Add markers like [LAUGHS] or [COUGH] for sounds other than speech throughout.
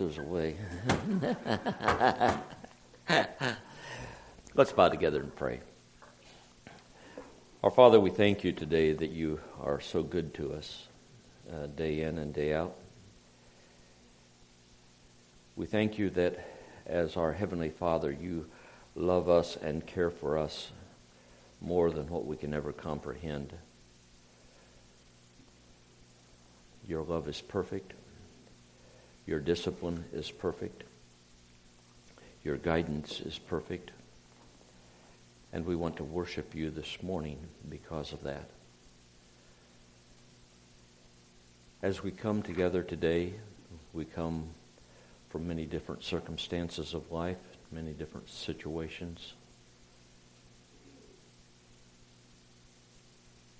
those away. [LAUGHS] Let's bow together and pray. Our Father, we thank you today that you are so good to us uh, day in and day out. We thank you that as our Heavenly Father, you love us and care for us more than what we can ever comprehend. Your love is perfect. Your discipline is perfect. Your guidance is perfect. And we want to worship you this morning because of that. As we come together today, we come from many different circumstances of life, many different situations.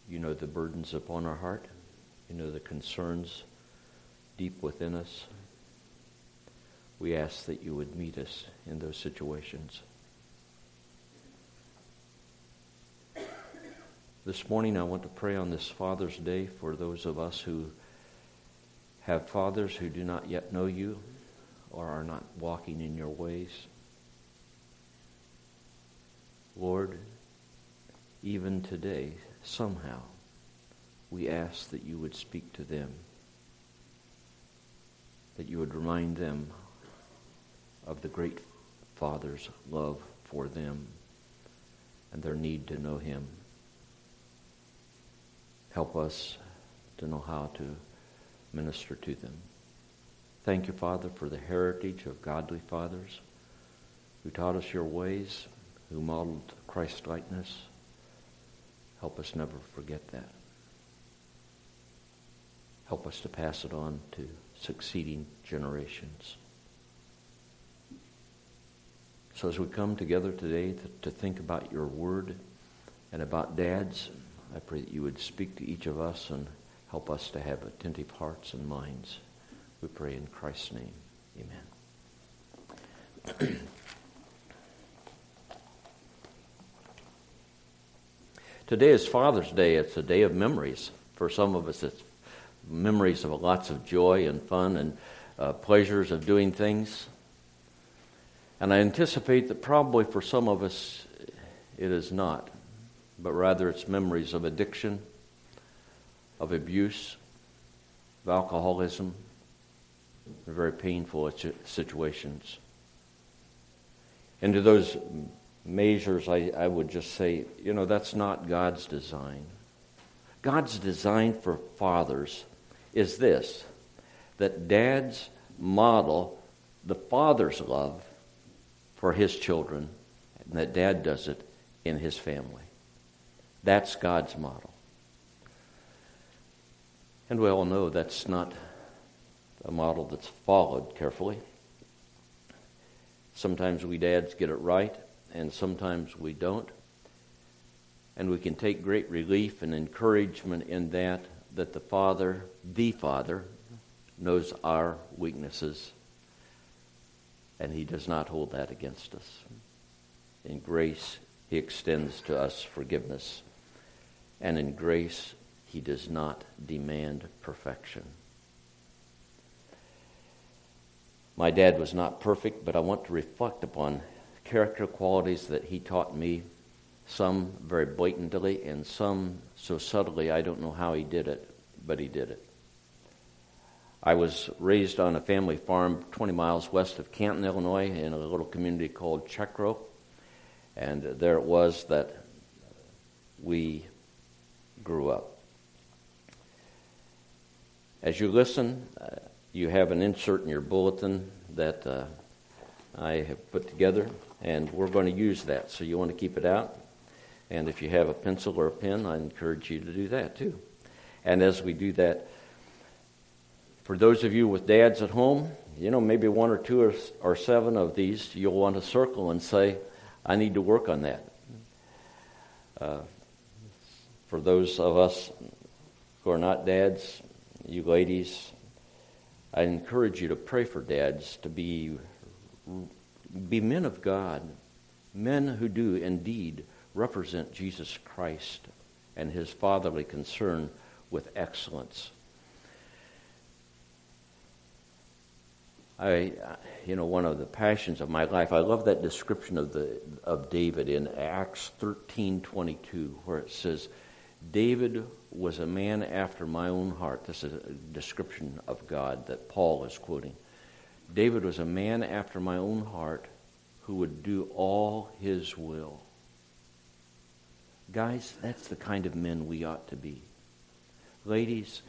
You know the burdens upon our heart. You know the concerns deep within us we ask that you would meet us in those situations. This morning, I want to pray on this Father's Day for those of us who have fathers who do not yet know you or are not walking in your ways. Lord, even today, somehow, we ask that you would speak to them, that you would remind them of the great Father's love for them and their need to know him. Help us to know how to minister to them. Thank you, Father, for the heritage of godly fathers who taught us your ways, who modeled Christ likeness. Help us never forget that. Help us to pass it on to succeeding generations. So as we come together today to, to think about your word and about dads, I pray that you would speak to each of us and help us to have attentive hearts and minds. We pray in Christ's name. Amen. [CLEARS THROAT] Today is Father's Day. It's a day of memories. For some of us, it's memories of lots of joy and fun and uh, pleasures of doing things. And I anticipate that probably for some of us it is not, but rather it's memories of addiction, of abuse, of alcoholism, very painful situations. And to those measures, I, I would just say, you know, that's not God's design. God's design for fathers is this that dads model the father's love for his children, and that dad does it in his family. That's God's model. And we all know that's not a model that's followed carefully. Sometimes we dads get it right, and sometimes we don't. And we can take great relief and encouragement in that, that the Father, the Father, knows our weaknesses and he does not hold that against us. In grace, he extends to us forgiveness, and in grace, he does not demand perfection. My dad was not perfect, but I want to reflect upon character qualities that he taught me, some very blatantly, and some so subtly I don't know how he did it, but he did it. I was raised on a family farm 20 miles west of Canton, Illinois, in a little community called Checro. And there it was that we grew up. As you listen, uh, you have an insert in your bulletin that uh, I have put together, and we're going to use that. So you want to keep it out. And if you have a pencil or a pen, I encourage you to do that too. And as we do that, for those of you with dads at home, you know, maybe one or two or, or seven of these you'll want to circle and say, I need to work on that. Uh, for those of us who are not dads, you ladies, I encourage you to pray for dads to be, be men of God, men who do indeed represent Jesus Christ and his fatherly concern with excellence. I, you know, one of the passions of my life. I love that description of the of David in Acts thirteen twenty two, where it says, "David was a man after my own heart." This is a description of God that Paul is quoting. David was a man after my own heart, who would do all His will. Guys, that's the kind of men we ought to be. Ladies,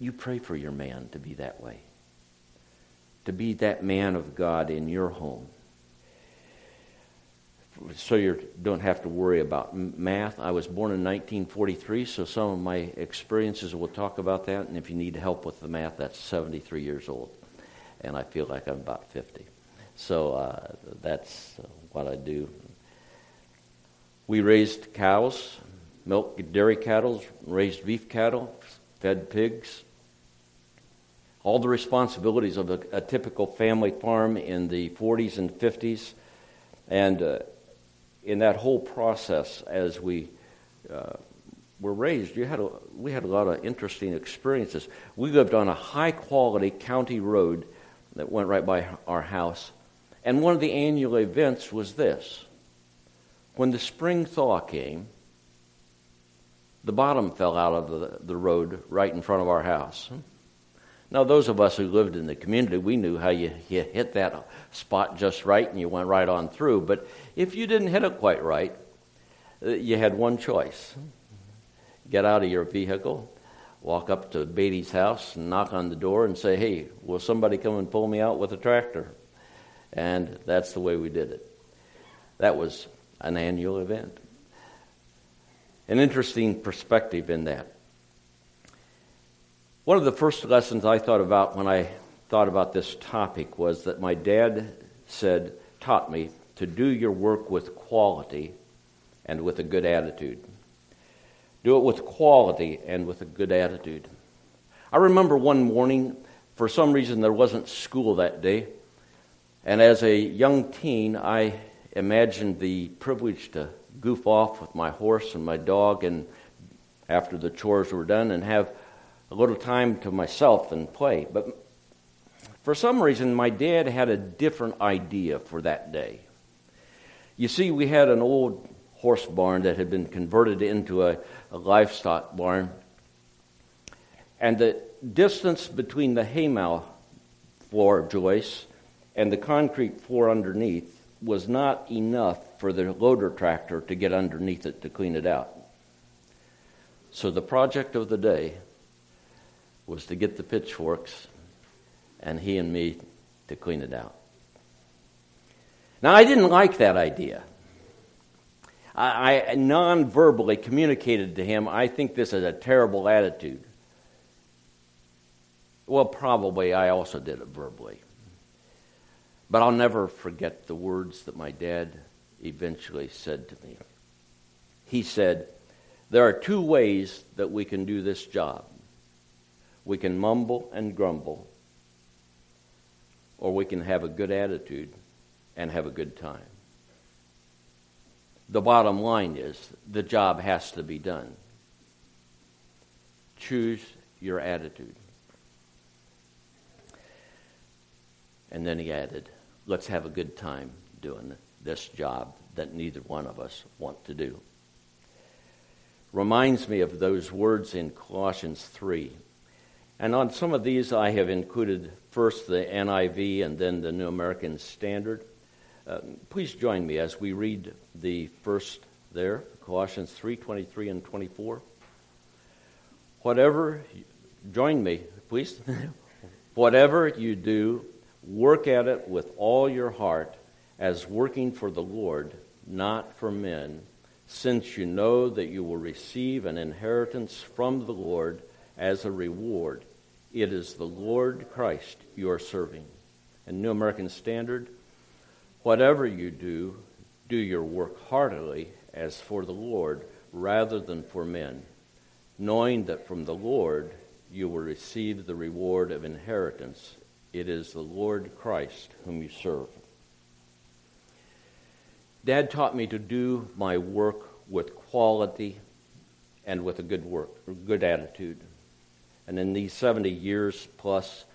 you pray for your man to be that way to be that man of God in your home. So you don't have to worry about math. I was born in 1943, so some of my experiences will talk about that. And if you need help with the math, that's 73 years old. And I feel like I'm about 50. So uh, that's what I do. We raised cows, milk dairy cattle, raised beef cattle, fed pigs, all the responsibilities of a, a typical family farm in the 40s and 50s. And uh, in that whole process, as we uh, were raised, you had a, we had a lot of interesting experiences. We lived on a high quality county road that went right by our house. And one of the annual events was this when the spring thaw came, the bottom fell out of the, the road right in front of our house. Now, those of us who lived in the community, we knew how you, you hit that spot just right and you went right on through. But if you didn't hit it quite right, uh, you had one choice get out of your vehicle, walk up to Beatty's house, and knock on the door and say, Hey, will somebody come and pull me out with a tractor? And that's the way we did it. That was an annual event. An interesting perspective in that. One of the first lessons I thought about when I thought about this topic was that my dad said, taught me to do your work with quality and with a good attitude. Do it with quality and with a good attitude. I remember one morning, for some reason, there wasn't school that day. And as a young teen, I imagined the privilege to goof off with my horse and my dog and after the chores were done and have a little time to myself and play. But for some reason, my dad had a different idea for that day. You see, we had an old horse barn that had been converted into a, a livestock barn. And the distance between the haymow floor joists and the concrete floor underneath was not enough for the loader tractor to get underneath it to clean it out. So the project of the day was to get the pitchforks and he and me to clean it out. Now, I didn't like that idea. I, I non verbally communicated to him, I think this is a terrible attitude. Well, probably I also did it verbally. But I'll never forget the words that my dad eventually said to me. He said, There are two ways that we can do this job we can mumble and grumble, or we can have a good attitude and have a good time. The bottom line is the job has to be done. Choose your attitude. And then he added, let's have a good time doing this job that neither one of us want to do. Reminds me of those words in Colossians 3 and on some of these, I have included first the NIV and then the New American Standard. Uh, please join me as we read the first there, Colossians 3:23 and 24. Whatever, join me, please. [LAUGHS] Whatever you do, work at it with all your heart as working for the Lord, not for men, since you know that you will receive an inheritance from the Lord as a reward. It is the Lord Christ you are serving. And New American Standard, whatever you do, do your work heartily as for the Lord rather than for men, knowing that from the Lord you will receive the reward of inheritance. It is the Lord Christ whom you serve. Dad taught me to do my work with quality and with a good work, good attitude. And in these 70 years plus,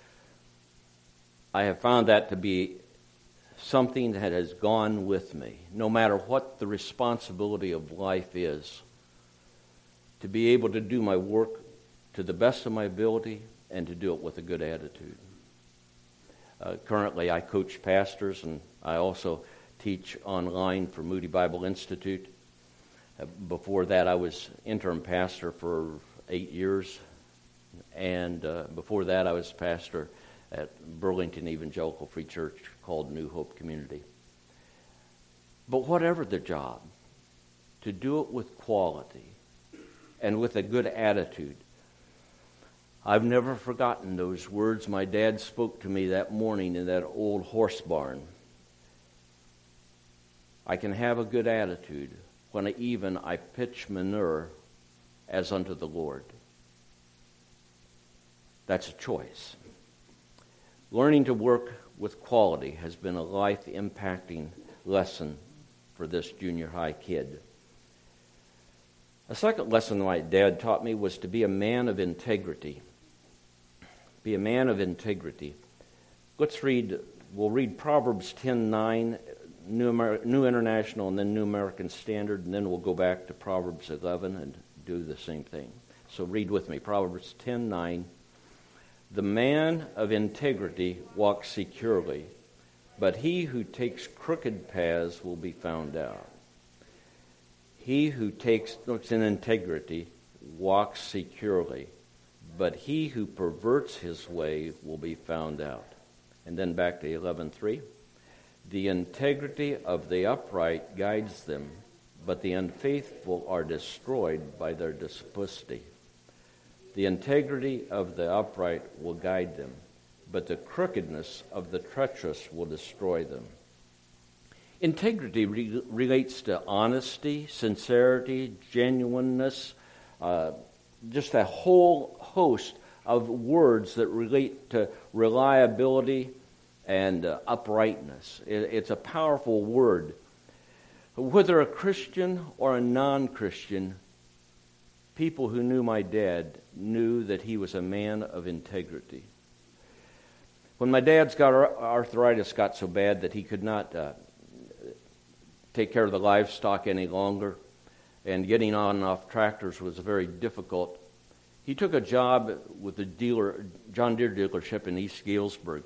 I have found that to be something that has gone with me, no matter what the responsibility of life is, to be able to do my work to the best of my ability and to do it with a good attitude. Uh, currently, I coach pastors and I also teach online for Moody Bible Institute. Uh, before that, I was interim pastor for eight years, and uh, before that, I was pastor at Burlington Evangelical Free Church called New Hope Community. But whatever the job, to do it with quality and with a good attitude. I've never forgotten those words my dad spoke to me that morning in that old horse barn. I can have a good attitude when I, even I pitch manure as unto the Lord. That's a choice. Learning to work with quality has been a life impacting lesson for this junior high kid. A second lesson my dad taught me was to be a man of integrity. Be a man of integrity. Let's read, we'll read Proverbs 10:9, New, Amer- New International, and then New American Standard, and then we'll go back to Proverbs 11 and do the same thing. So read with me Proverbs 10:9. The man of integrity walks securely, but he who takes crooked paths will be found out. He who takes looks in integrity walks securely, but he who perverts his way will be found out. And then back to 11:3. The integrity of the upright guides them, but the unfaithful are destroyed by their duplicity. The integrity of the upright will guide them, but the crookedness of the treacherous will destroy them. Integrity re- relates to honesty, sincerity, genuineness, uh, just a whole host of words that relate to reliability and uh, uprightness. It, it's a powerful word. Whether a Christian or a non Christian, people who knew my dad knew that he was a man of integrity. When my dad's got arthritis got so bad that he could not uh, take care of the livestock any longer, and getting on and off tractors was very difficult. He took a job with the dealer, John Deere dealership in East Galesburg.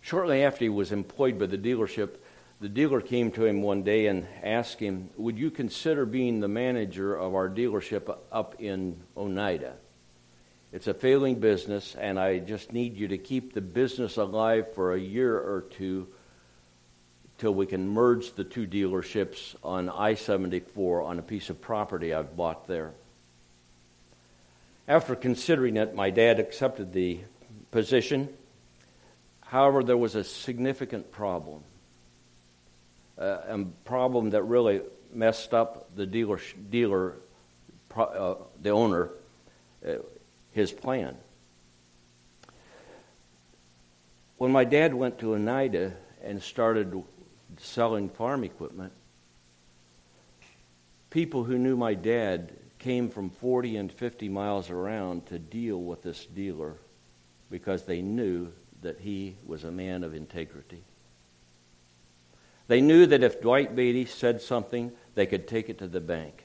Shortly after he was employed by the dealership, the dealer came to him one day and asked him, Would you consider being the manager of our dealership up in Oneida? It's a failing business, and I just need you to keep the business alive for a year or two till we can merge the two dealerships on I 74 on a piece of property I've bought there. After considering it, my dad accepted the position. However, there was a significant problem a problem that really messed up the dealer, dealer uh, the owner, uh, his plan. When my dad went to Oneida and started selling farm equipment, people who knew my dad came from 40 and 50 miles around to deal with this dealer because they knew that he was a man of integrity. They knew that if Dwight Beatty said something, they could take it to the bank.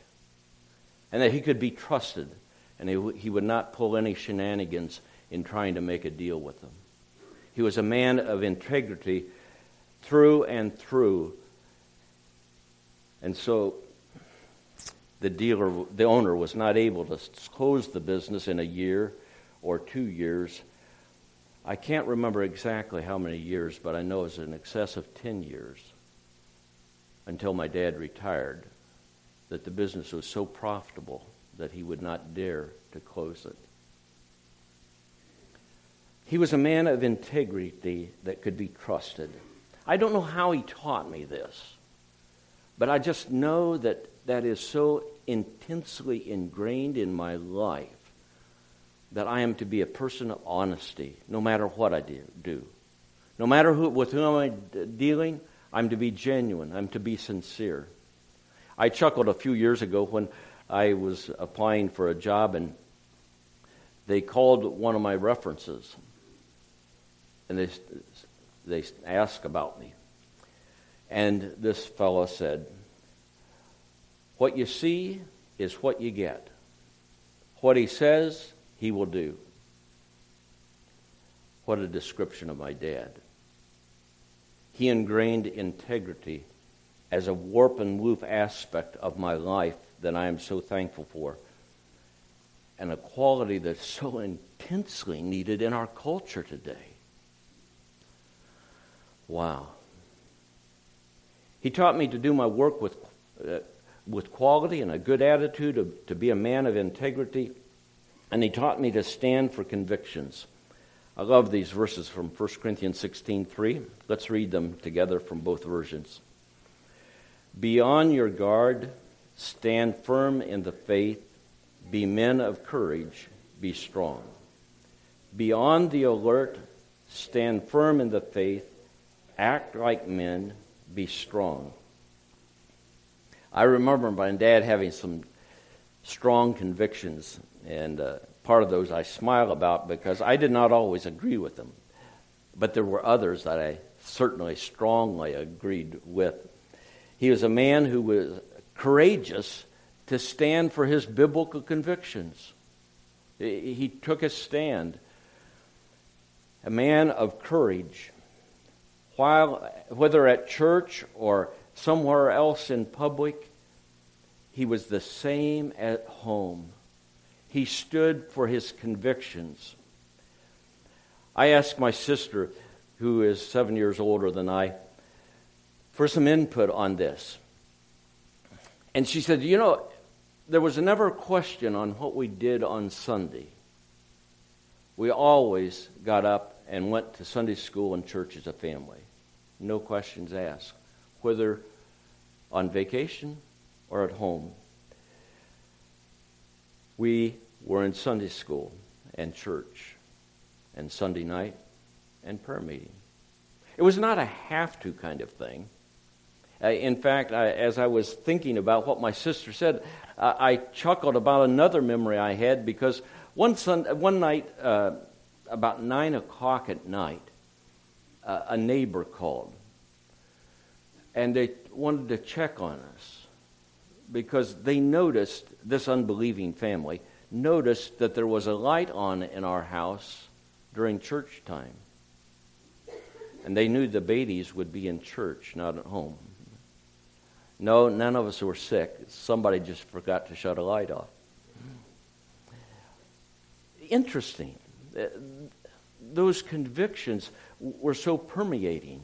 And that he could be trusted, and he, he would not pull any shenanigans in trying to make a deal with them. He was a man of integrity through and through. And so the dealer, the owner, was not able to close the business in a year or two years. I can't remember exactly how many years, but I know it was in excess of 10 years until my dad retired that the business was so profitable that he would not dare to close it. He was a man of integrity that could be trusted. I don't know how he taught me this, but I just know that that is so intensely ingrained in my life that I am to be a person of honesty no matter what I do. No matter who, with whom I'm dealing, I'm to be genuine. I'm to be sincere. I chuckled a few years ago when I was applying for a job and they called one of my references. and they, they asked about me. And this fellow said, What you see is what you get. What he says, he will do. What a description of my dad. He ingrained integrity as a warp and woof aspect of my life that I am so thankful for, and a quality that's so intensely needed in our culture today. Wow. He taught me to do my work with, uh, with quality and a good attitude, to, to be a man of integrity, and he taught me to stand for convictions. I love these verses from 1 Corinthians 16:3. Let's read them together from both versions. Be on your guard, stand firm in the faith, be men of courage, be strong. Be on the alert, stand firm in the faith, act like men, be strong. I remember my dad having some strong convictions, and uh, part of those I smile about because I did not always agree with them. But there were others that I certainly strongly agreed with. He was a man who was courageous to stand for his biblical convictions. He took a stand. A man of courage. While, whether at church or somewhere else in public, he was the same at home. He stood for his convictions. I asked my sister, who is seven years older than I, for some input on this. And she said, You know, there was never a question on what we did on Sunday. We always got up and went to Sunday school and church as a family. No questions asked, whether on vacation or at home we were in Sunday school and church and Sunday night and prayer meeting. It was not a have to kind of thing. Uh, in fact, I, as I was thinking about what my sister said, I chuckled about another memory I had because one, sun, one night, uh, about 9 o'clock at night, uh, a neighbor called. And they wanted to check on us because they noticed, this unbelieving family, noticed that there was a light on in our house during church time. And they knew the Beatties would be in church, not at home. No, none of us were sick. Somebody just forgot to shut a light off. Interesting. Those convictions were so permeating.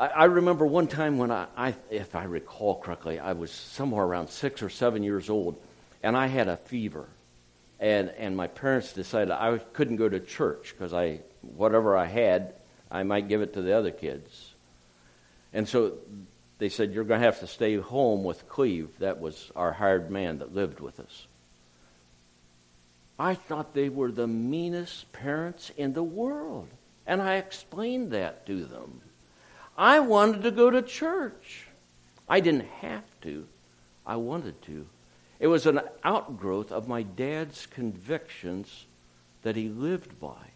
I, I remember one time when I, I, if I recall correctly, I was somewhere around six or seven years old, and I had a fever. And, and my parents decided I couldn't go to church because I, whatever I had, I might give it to the other kids. And so they said, You're going to have to stay home with Cleve. That was our hired man that lived with us. I thought they were the meanest parents in the world. And I explained that to them. I wanted to go to church. I didn't have to, I wanted to. It was an outgrowth of my dad's convictions that he lived by.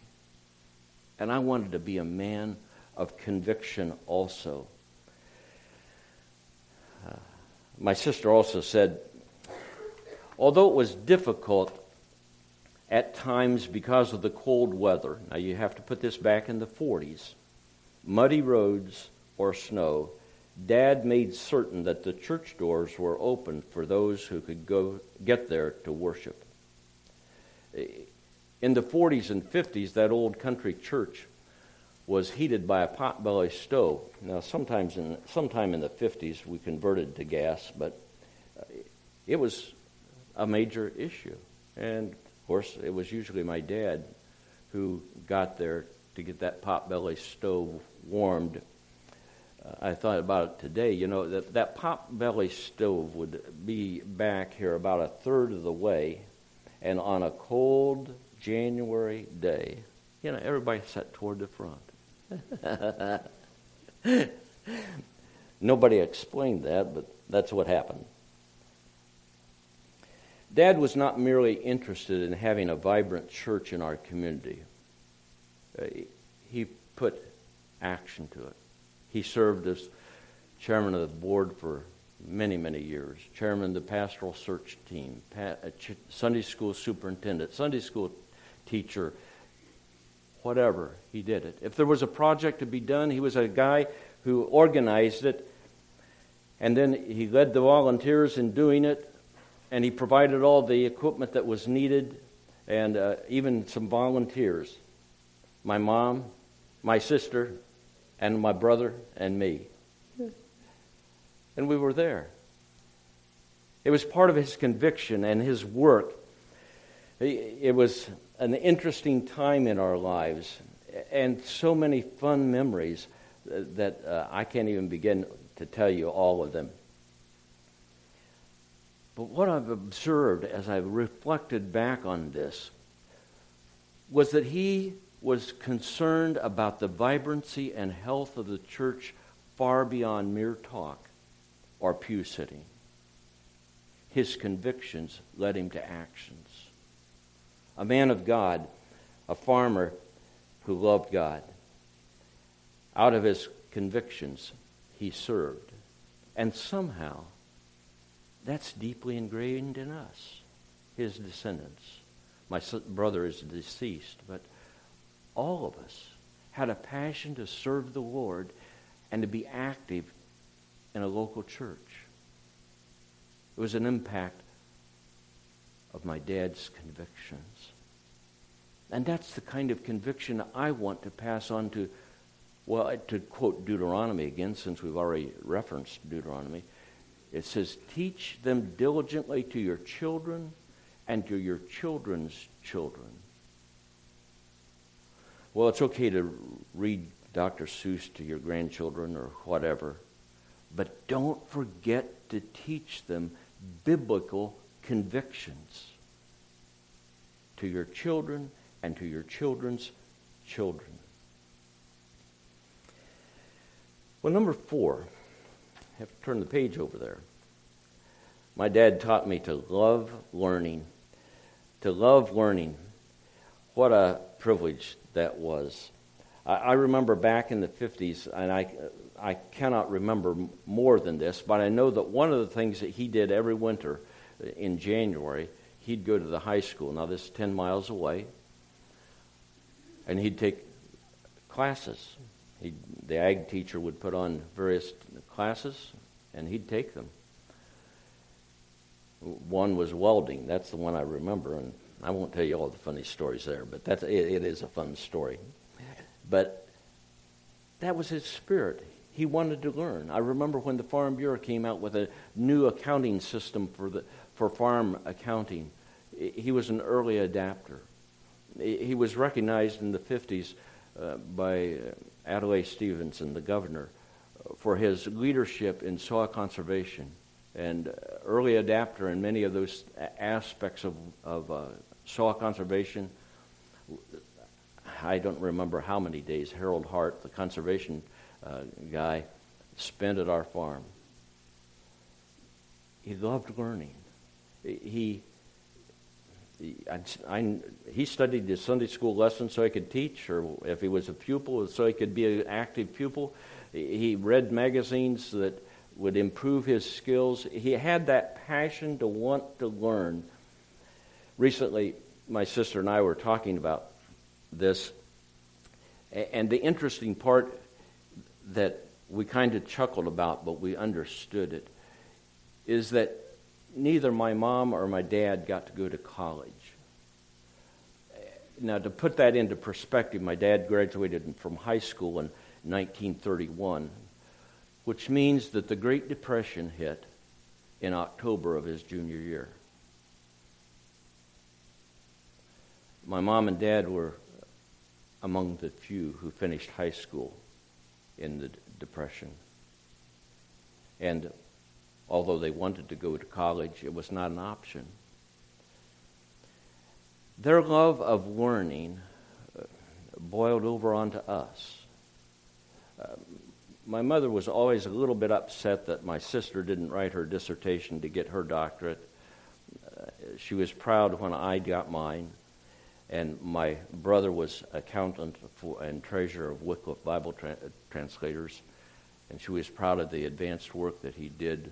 And I wanted to be a man of conviction also. Uh, my sister also said, although it was difficult at times because of the cold weather, now you have to put this back in the 40s, muddy roads, or snow, Dad made certain that the church doors were open for those who could go get there to worship. In the 40s and 50s, that old country church was heated by a potbelly stove. Now, sometimes in sometime in the 50s, we converted to gas, but uh, it was a major issue. And of course, it was usually my dad who got there to get that potbelly stove warmed I thought about it today. You know, that, that pot belly stove would be back here about a third of the way, and on a cold January day, you know, everybody sat toward the front. [LAUGHS] Nobody explained that, but that's what happened. Dad was not merely interested in having a vibrant church in our community. Uh, he put action to it. He served as chairman of the board for many, many years, chairman of the pastoral search team, Sunday school superintendent, Sunday school teacher, whatever. He did it. If there was a project to be done, he was a guy who organized it, and then he led the volunteers in doing it, and he provided all the equipment that was needed, and uh, even some volunteers. My mom, my sister, and my brother, and me. And we were there. It was part of his conviction and his work. It was an interesting time in our lives and so many fun memories that uh, I can't even begin to tell you all of them. But what I've observed as I've reflected back on this was that he was concerned about the vibrancy and health of the church far beyond mere talk or pew sitting. His convictions led him to actions. A man of God, a farmer who loved God. Out of his convictions, he served. And somehow, that's deeply ingrained in us, his descendants. My brother is deceased, but all of us had a passion to serve the Lord and to be active in a local church. It was an impact of my dad's convictions. And that's the kind of conviction I want to pass on to, well, to quote Deuteronomy again, since we've already referenced Deuteronomy. It says, Teach them diligently to your children and to your children's children. Well, it's okay to read Dr. Seuss to your grandchildren or whatever, but don't forget to teach them biblical convictions to your children and to your children's children. Well, number four, I have to turn the page over there. My dad taught me to love learning. To love learning. What a privilege that was. I, I remember back in the 50s, and I, I cannot remember more than this, but I know that one of the things that he did every winter uh, in January, he'd go to the high school. Now, this is 10 miles away, and he'd take classes. He'd, the ag teacher would put on various classes, and he'd take them. One was welding. That's the one I remember, and I won't tell you all the funny stories there, but that's, it, it is a fun story. But that was his spirit. He wanted to learn. I remember when the Farm Bureau came out with a new accounting system for, the, for farm accounting. He was an early adapter. He was recognized in the 50s uh, by Adlai Stevenson, the governor, for his leadership in soil conservation and early adapter in many of those aspects of, of uh, soil conservation. I don't remember how many days Harold Hart, the conservation uh, guy, spent at our farm. He loved learning. He, he, I, I, he studied his Sunday school lessons so he could teach, or if he was a pupil, so he could be an active pupil. He read magazines that would improve his skills. He had that passion to want to learn. Recently, my sister and I were talking about this, and the interesting part that we kind of chuckled about, but we understood it, is that neither my mom or my dad got to go to college. Now, to put that into perspective, my dad graduated from high school in 1931 which means that the Great Depression hit in October of his junior year. My mom and dad were among the few who finished high school in the Depression. And although they wanted to go to college, it was not an option. Their love of learning uh, boiled over onto us. Uh, my mother was always a little bit upset that my sister didn't write her dissertation to get her doctorate. Uh, she was proud when I got mine. And my brother was accountant for, and treasurer of Wycliffe Bible tra- Translators, and she was proud of the advanced work that he did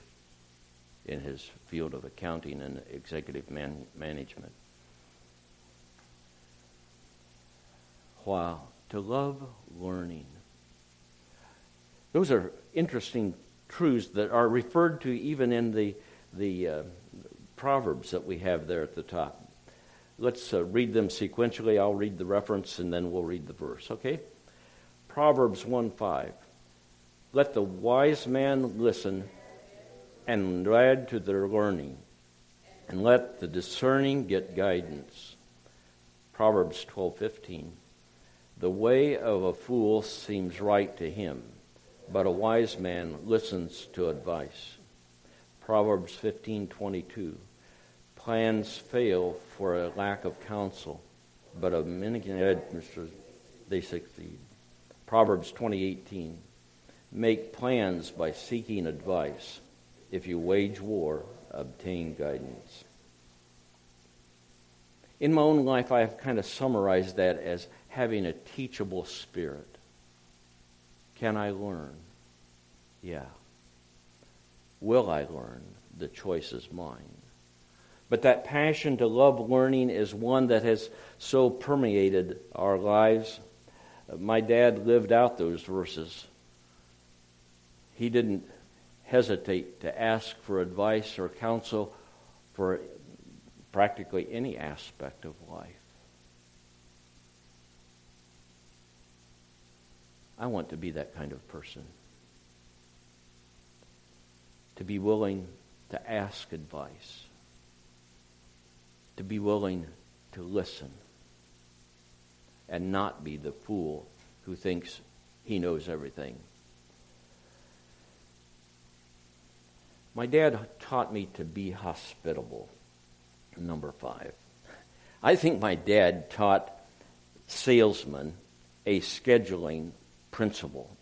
in his field of accounting and executive man- management. Wow, to love learning. Those are interesting truths that are referred to even in the, the uh, Proverbs that we have there at the top. Let's uh, read them sequentially. I'll read the reference and then we'll read the verse, okay? Proverbs 1 5. Let the wise man listen and add to their learning, and let the discerning get guidance. Proverbs 12:15. The way of a fool seems right to him, but a wise man listens to advice. Proverbs 15:22. Plans fail for a lack of counsel, but a administrators they succeed. Proverbs 20:18. Make plans by seeking advice. If you wage war, obtain guidance. In my own life, I have kind of summarized that as having a teachable spirit. Can I learn? Yeah. Will I learn? The choice is mine. But that passion to love learning is one that has so permeated our lives. My dad lived out those verses. He didn't hesitate to ask for advice or counsel for practically any aspect of life. I want to be that kind of person. To be willing to ask advice. To be willing to listen. And not be the fool who thinks he knows everything. My dad taught me to be hospitable, number five. I think my dad taught salesmen a scheduling principle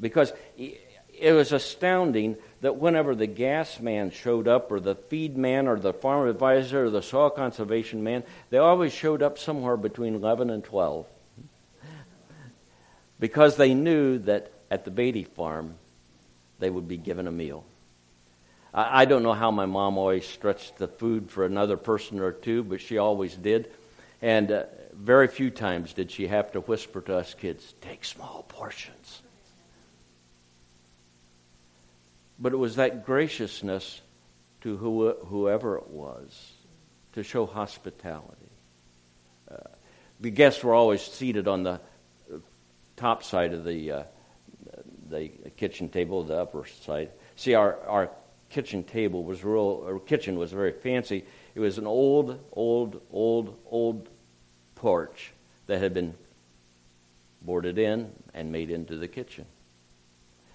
because it was astounding that whenever the gas man showed up, or the feed man, or the farm advisor, or the soil conservation man, they always showed up somewhere between 11 and 12 because they knew that at the Beatty farm they would be given a meal. I, I don't know how my mom always stretched the food for another person or two, but she always did. And uh, very few times did she have to whisper to us kids, take small portions. But it was that graciousness to who, whoever it was to show hospitality. Uh, the guests were always seated on the top side of the, uh, the kitchen table, the upper side. See, our, our kitchen table was real, or kitchen was very fancy. It was an old, old, old, old porch that had been boarded in and made into the kitchen.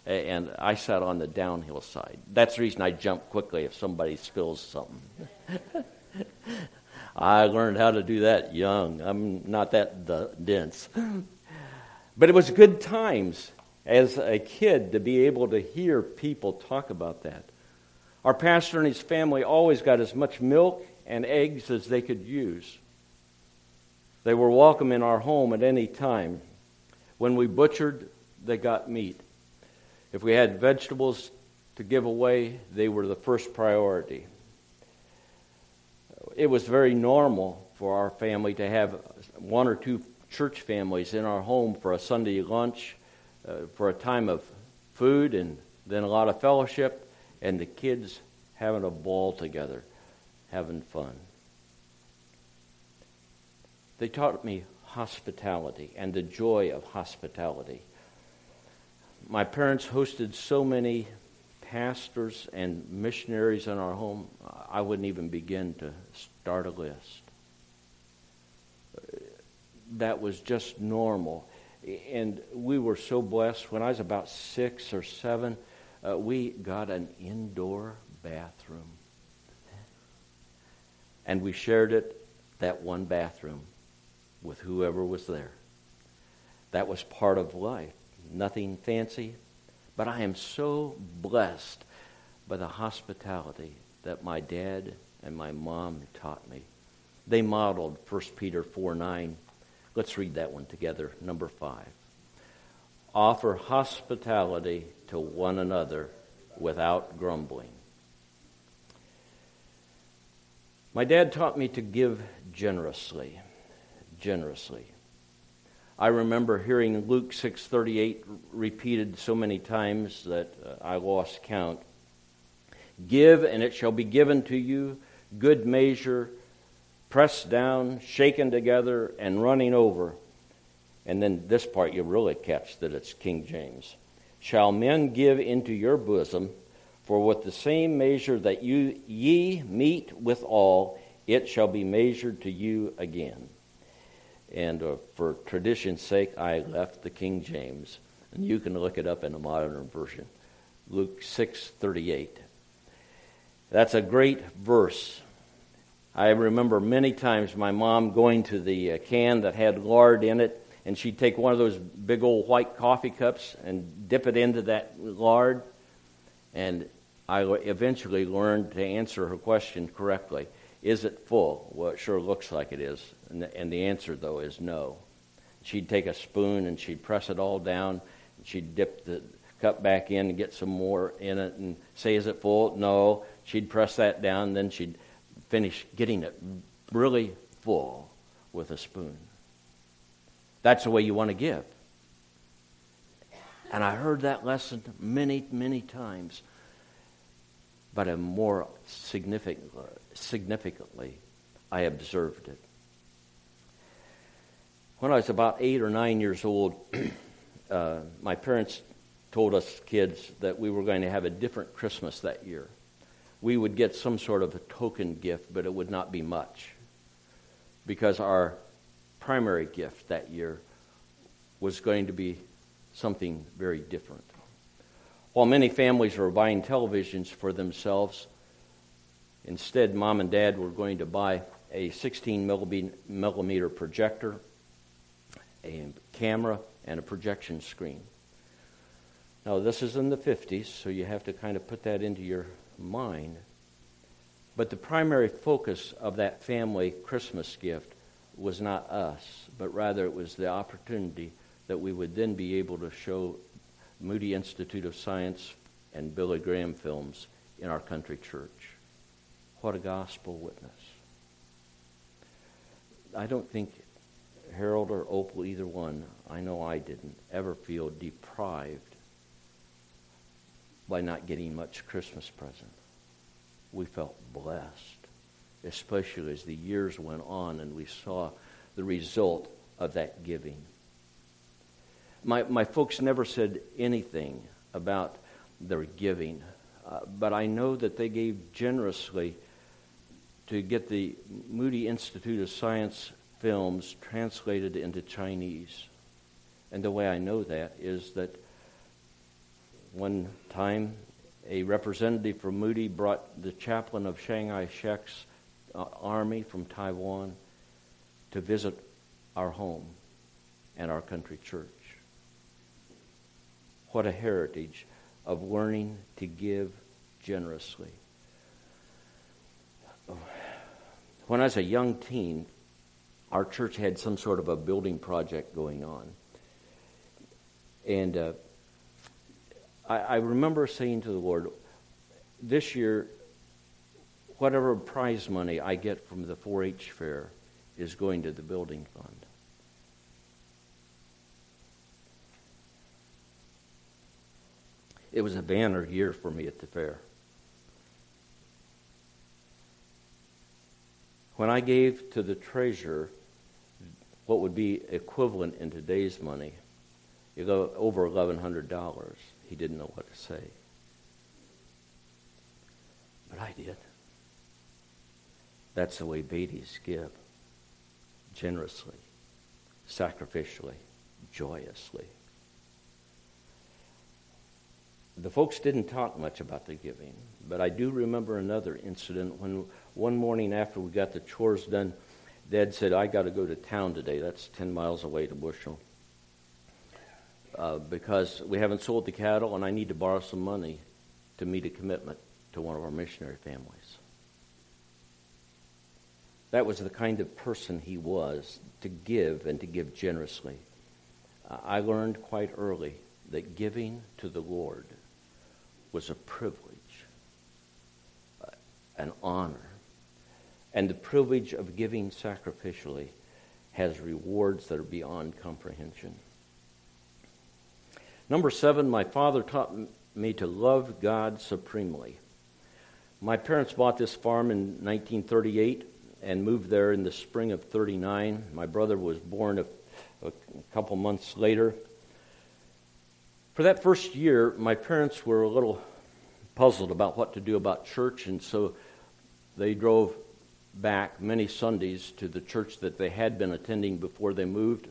And I sat on the downhill side. That's the reason I jump quickly if somebody spills something. [LAUGHS] I learned how to do that young. I'm not that dense. But it was good times as a kid to be able to hear people talk about that. Our pastor and his family always got as much milk and eggs as they could use. They were welcome in our home at any time. When we butchered, they got meat. If we had vegetables to give away, they were the first priority. It was very normal for our family to have one or two church families in our home for a Sunday lunch, uh, for a time of food, and then a lot of fellowship and the kids having a ball together, having fun. They taught me hospitality and the joy of hospitality. My parents hosted so many pastors and missionaries in our home, I wouldn't even begin to start a list. That was just normal. And we were so blessed. When I was about six or seven, uh, we got an indoor bathroom. And we shared it, that one bathroom, with whoever was there. That was part of life. Nothing fancy, but I am so blessed by the hospitality that my dad and my mom taught me. they modeled 1 Peter 4 9. Let's read that one together. Number 5. Offer hospitality to one another without grumbling. My dad taught me to give generously. Generously. I remember hearing Luke 6:38 repeated so many times that uh, I lost count. Give and it shall be given to you, good measure, pressed down, shaken together and running over. And then this part you really catch that it's King James. Shall men give into your bosom, for with the same measure that you ye meet withal, it shall be measured to you again. And uh, for tradition's sake, I left the King James, and you can look it up in a modern version. Luke 6:38. That's a great verse. I remember many times my mom going to the uh, can that had lard in it, and she'd take one of those big old white coffee cups and dip it into that lard. And I eventually learned to answer her question correctly. Is it full? Well, it sure looks like it is. And the, and the answer, though, is no. She'd take a spoon and she'd press it all down. And she'd dip the cup back in and get some more in it and say, Is it full? No. She'd press that down. Then she'd finish getting it really full with a spoon. That's the way you want to give. And I heard that lesson many, many times. But a more significant, significantly, I observed it. When I was about eight or nine years old, [CLEARS THROAT] uh, my parents told us kids that we were going to have a different Christmas that year. We would get some sort of a token gift, but it would not be much. Because our primary gift that year was going to be something very different. While many families were buying televisions for themselves, Instead, mom and dad were going to buy a 16 millimeter projector, a camera, and a projection screen. Now, this is in the 50s, so you have to kind of put that into your mind. But the primary focus of that family Christmas gift was not us, but rather it was the opportunity that we would then be able to show Moody Institute of Science and Billy Graham films in our country church. What a gospel witness. I don't think Harold or Opal, either one, I know I didn't, ever feel deprived by not getting much Christmas present. We felt blessed, especially as the years went on and we saw the result of that giving. My, my folks never said anything about their giving, uh, but I know that they gave generously to get the Moody Institute of Science films translated into Chinese. And the way I know that is that one time a representative from Moody brought the chaplain of Chiang Kai shek's uh, army from Taiwan to visit our home and our country church. What a heritage of learning to give generously. When I was a young teen, our church had some sort of a building project going on. And uh, I, I remember saying to the Lord, this year, whatever prize money I get from the 4 H fair is going to the building fund. It was a banner year for me at the fair. When I gave to the treasurer what would be equivalent in today's money, you go over $1,100, he didn't know what to say. But I did. That's the way Beatties give generously, sacrificially, joyously. The folks didn't talk much about the giving, but I do remember another incident when one morning after we got the chores done, Dad said, I got to go to town today. That's 10 miles away to Bushnell. Uh, because we haven't sold the cattle and I need to borrow some money to meet a commitment to one of our missionary families. that was the kind of person he was to give and to give generously. I learned quite early that giving to the Lord was a privilege, uh, an honor. And the privilege of giving sacrificially has rewards that are beyond comprehension. Number seven, my father taught me to love God supremely. My parents bought this farm in 1938 and moved there in the spring of 39. My brother was born a, a couple months later. For that first year, my parents were a little puzzled about what to do about church, and so they drove back many Sundays to the church that they had been attending before they moved.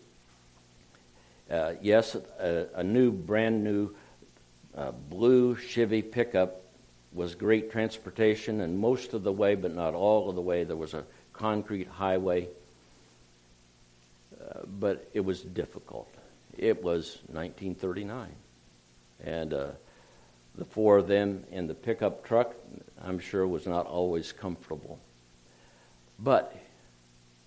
Uh, yes, a, a, new, brand new uh, blue Chevy pickup was great transportation, and most of the way, but not all of the way, there was a concrete highway. Uh, but it was difficult. It was 1939. And uh, the four of them in the pickup truck, I'm sure, was not always comfortable. But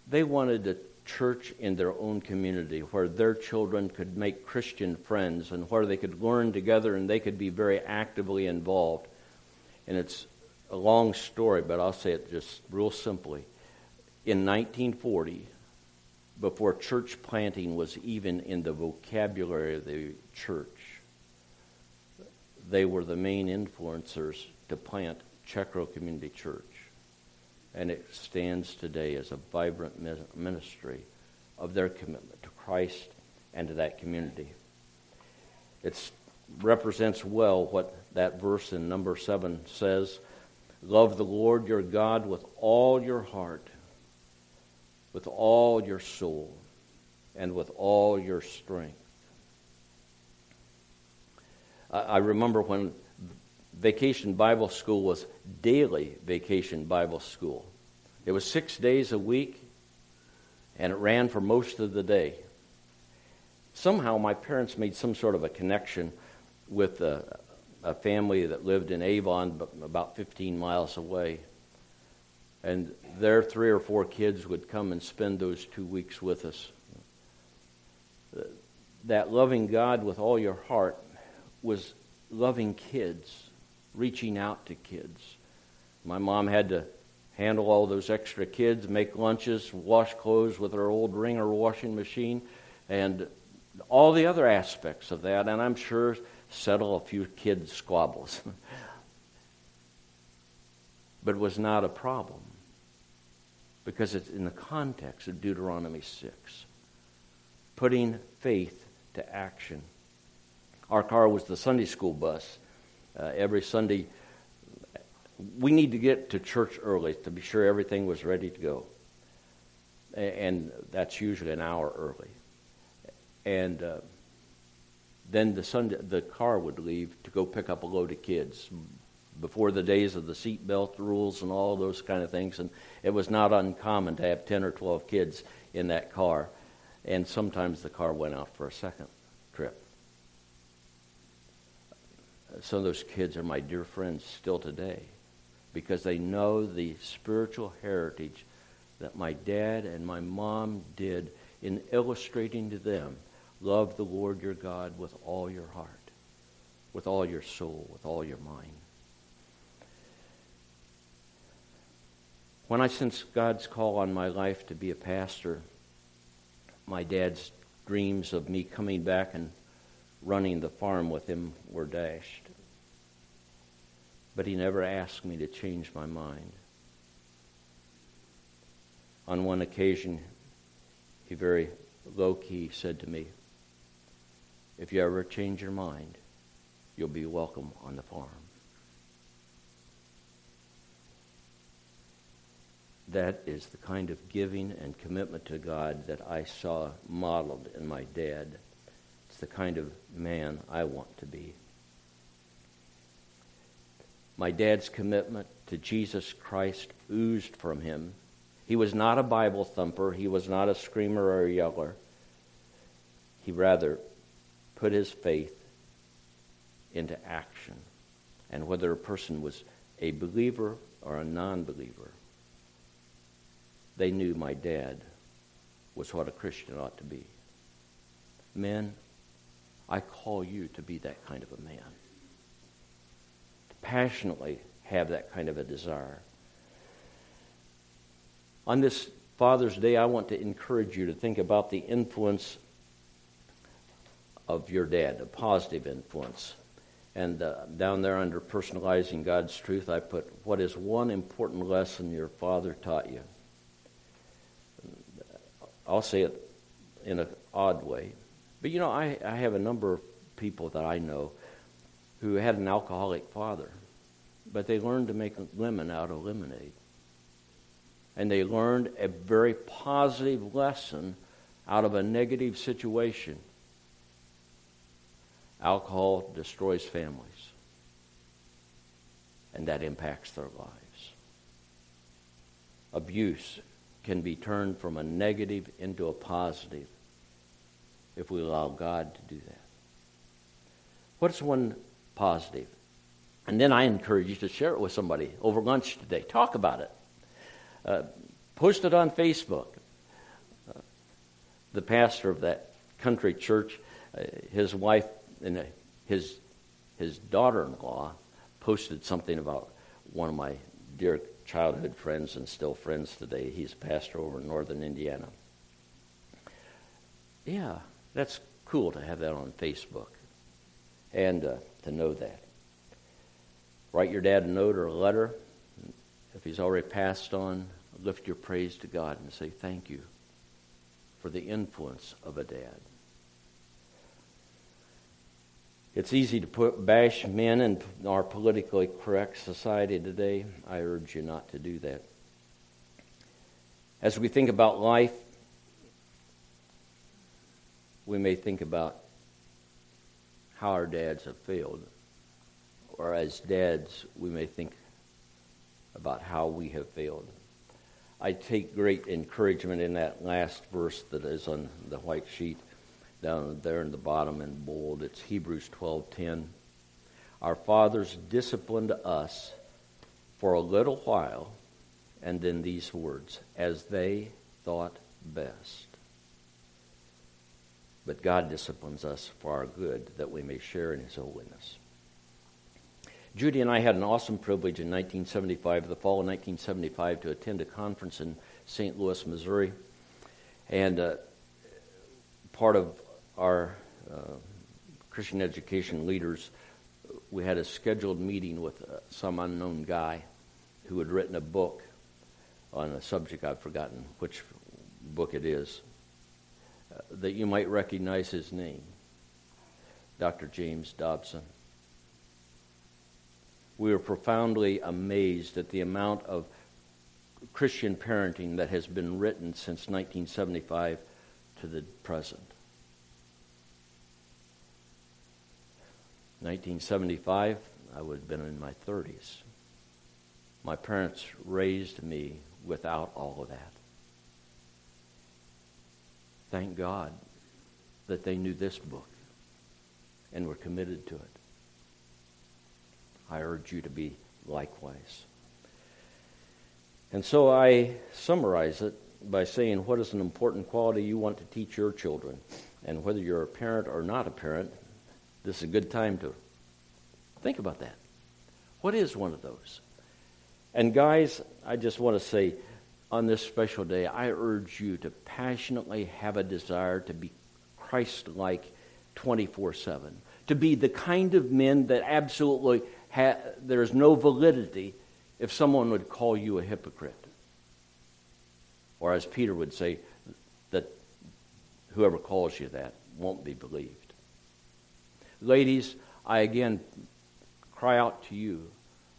they wanted a church in their own community where their children could make Christian friends and where they could learn together and they could be very actively involved. And it's a long story, but I'll say it just real simply. In 1940, before church planting was even in the vocabulary of the church, they were the main influencers to plant Checro Community Church and it stands today as a vibrant ministry of their commitment to Christ and to that community. It represents well what that verse in number 7 says Love the Lord your God with all your heart, with all your soul, and with all your strength. I remember when Vacation Bible School was daily Vacation Bible School. It was six days a week, and it ran for most of the day. Somehow, my parents made some sort of a connection with a, a family that lived in Avon, about 15 miles away. And their three or four kids would come and spend those two weeks with us. That loving God with all your heart was loving kids reaching out to kids. My mom had to handle all those extra kids, make lunches, wash clothes with her old wringer washing machine, and all the other aspects of that, and I'm sure settle a few kids' squabbles. [LAUGHS] but was not a problem because it's in the context of Deuteronomy 6 putting faith to action. Our car was the Sunday school bus uh, every Sunday. We need to get to church early to be sure everything was ready to go. And that's usually an hour early. And uh, then the Sunday, the car would leave to go pick up a load of kids before the days of the seatbelt rules and all those kind of things. And it was not uncommon to have 10 or 12 kids in that car. And sometimes the car went out for a second some of those kids are my dear friends still today because they know the spiritual heritage that my dad and my mom did in illustrating to them love the Lord your God with all your heart, with all your soul, with all your mind. When I sensed God's call on my life to be a pastor, my dad's dreams of me coming back and running the farm with him were dashed. But he never asked me to change my mind. On one occasion, he very low key said to me, If you ever change your mind, you'll be welcome on the farm. That is the kind of giving and commitment to God that I saw modeled in my dad it's the kind of man I want to be. My dad's commitment to Jesus Christ oozed from him. He was not a Bible thumper, he was not a screamer or a yeller. He rather put his faith into action. And whether a person was a believer or a non believer, they knew my dad was what a Christian ought to be. Men, I call you to be that kind of a man. Passionately have that kind of a desire. On this Father's Day, I want to encourage you to think about the influence of your dad, a positive influence. And uh, down there under personalizing God's truth, I put, What is one important lesson your father taught you? I'll say it in an odd way. But you know, I, I have a number of people that I know who had an alcoholic father, but they learned to make lemon out of lemonade. And they learned a very positive lesson out of a negative situation. Alcohol destroys families, and that impacts their lives. Abuse can be turned from a negative into a positive if we allow God to do that. What's one positive? And then I encourage you to share it with somebody over lunch today. Talk about it. Uh, post it on Facebook. Uh, the pastor of that country church, uh, his wife and uh, his his daughter-in-law posted something about one of my dear childhood friends and still friends today. He's a pastor over in northern Indiana. Yeah, that's cool to have that on Facebook and uh, to know that. Write your dad a note or a letter. If he's already passed on, lift your praise to God and say thank you for the influence of a dad. It's easy to put, bash men in our politically correct society today. I urge you not to do that. As we think about life, we may think about how our dads have failed. Or as dads, we may think about how we have failed. I take great encouragement in that last verse that is on the white sheet down there in the bottom in bold. It's Hebrews 12:10. Our fathers disciplined us for a little while, and then these words, as they thought best. But God disciplines us for our good, that we may share in His holiness. Judy and I had an awesome privilege in 1975, the fall of 1975, to attend a conference in St. Louis, Missouri. And uh, part of our uh, Christian education leaders, we had a scheduled meeting with uh, some unknown guy who had written a book on a subject I've forgotten which book it is, that you might recognize his name Dr. James Dobson. We were profoundly amazed at the amount of Christian parenting that has been written since 1975 to the present. 1975, I would have been in my 30s. My parents raised me without all of that. Thank God that they knew this book and were committed to it. I urge you to be likewise. And so I summarize it by saying what is an important quality you want to teach your children. And whether you're a parent or not a parent, this is a good time to think about that. What is one of those? And guys, I just want to say on this special day, I urge you to passionately have a desire to be Christ like 24 7. To be the kind of men that absolutely ha- there's no validity if someone would call you a hypocrite. Or as Peter would say, that whoever calls you that won't be believed. Ladies, I again cry out to you.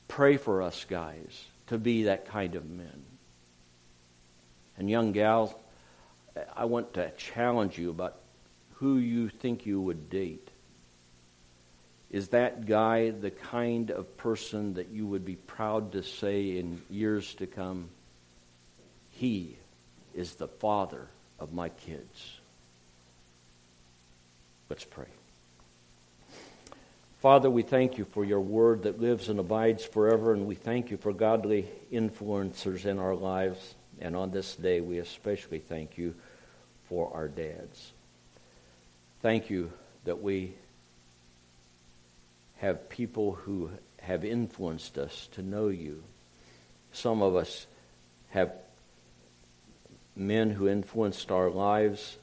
Pray for us, guys, to be that kind of men. And young gals, I want to challenge you about who you think you would date. Is that guy the kind of person that you would be proud to say in years to come, he is the father of my kids? Let's pray. Father, we thank you for your word that lives and abides forever, and we thank you for godly influencers in our lives. And on this day, we especially thank you for our dads. Thank you that we have people who have influenced us to know you. Some of us have men who influenced our lives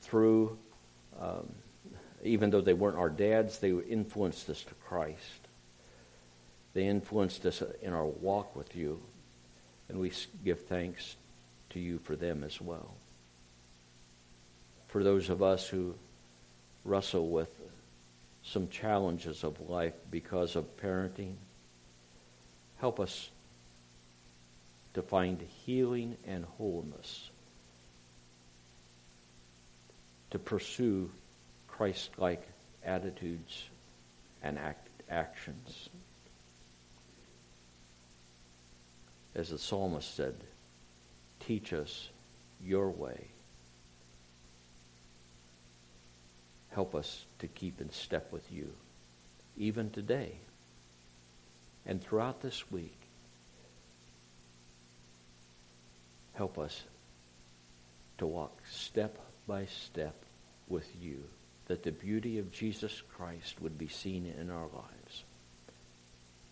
through, um, even though they weren't our dads, they influenced us to Christ. They influenced us in our walk with you, and we give thanks to you for them as well. For those of us who wrestle with some challenges of life because of parenting, help us to find healing and wholeness, to pursue Christ like attitudes and act, actions. As the psalmist said, teach us your way. Help us to keep in step with you, even today and throughout this week. Help us to walk step by step with you, that the beauty of Jesus Christ would be seen in our lives.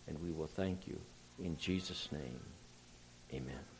And we will thank you in Jesus' name. Amen.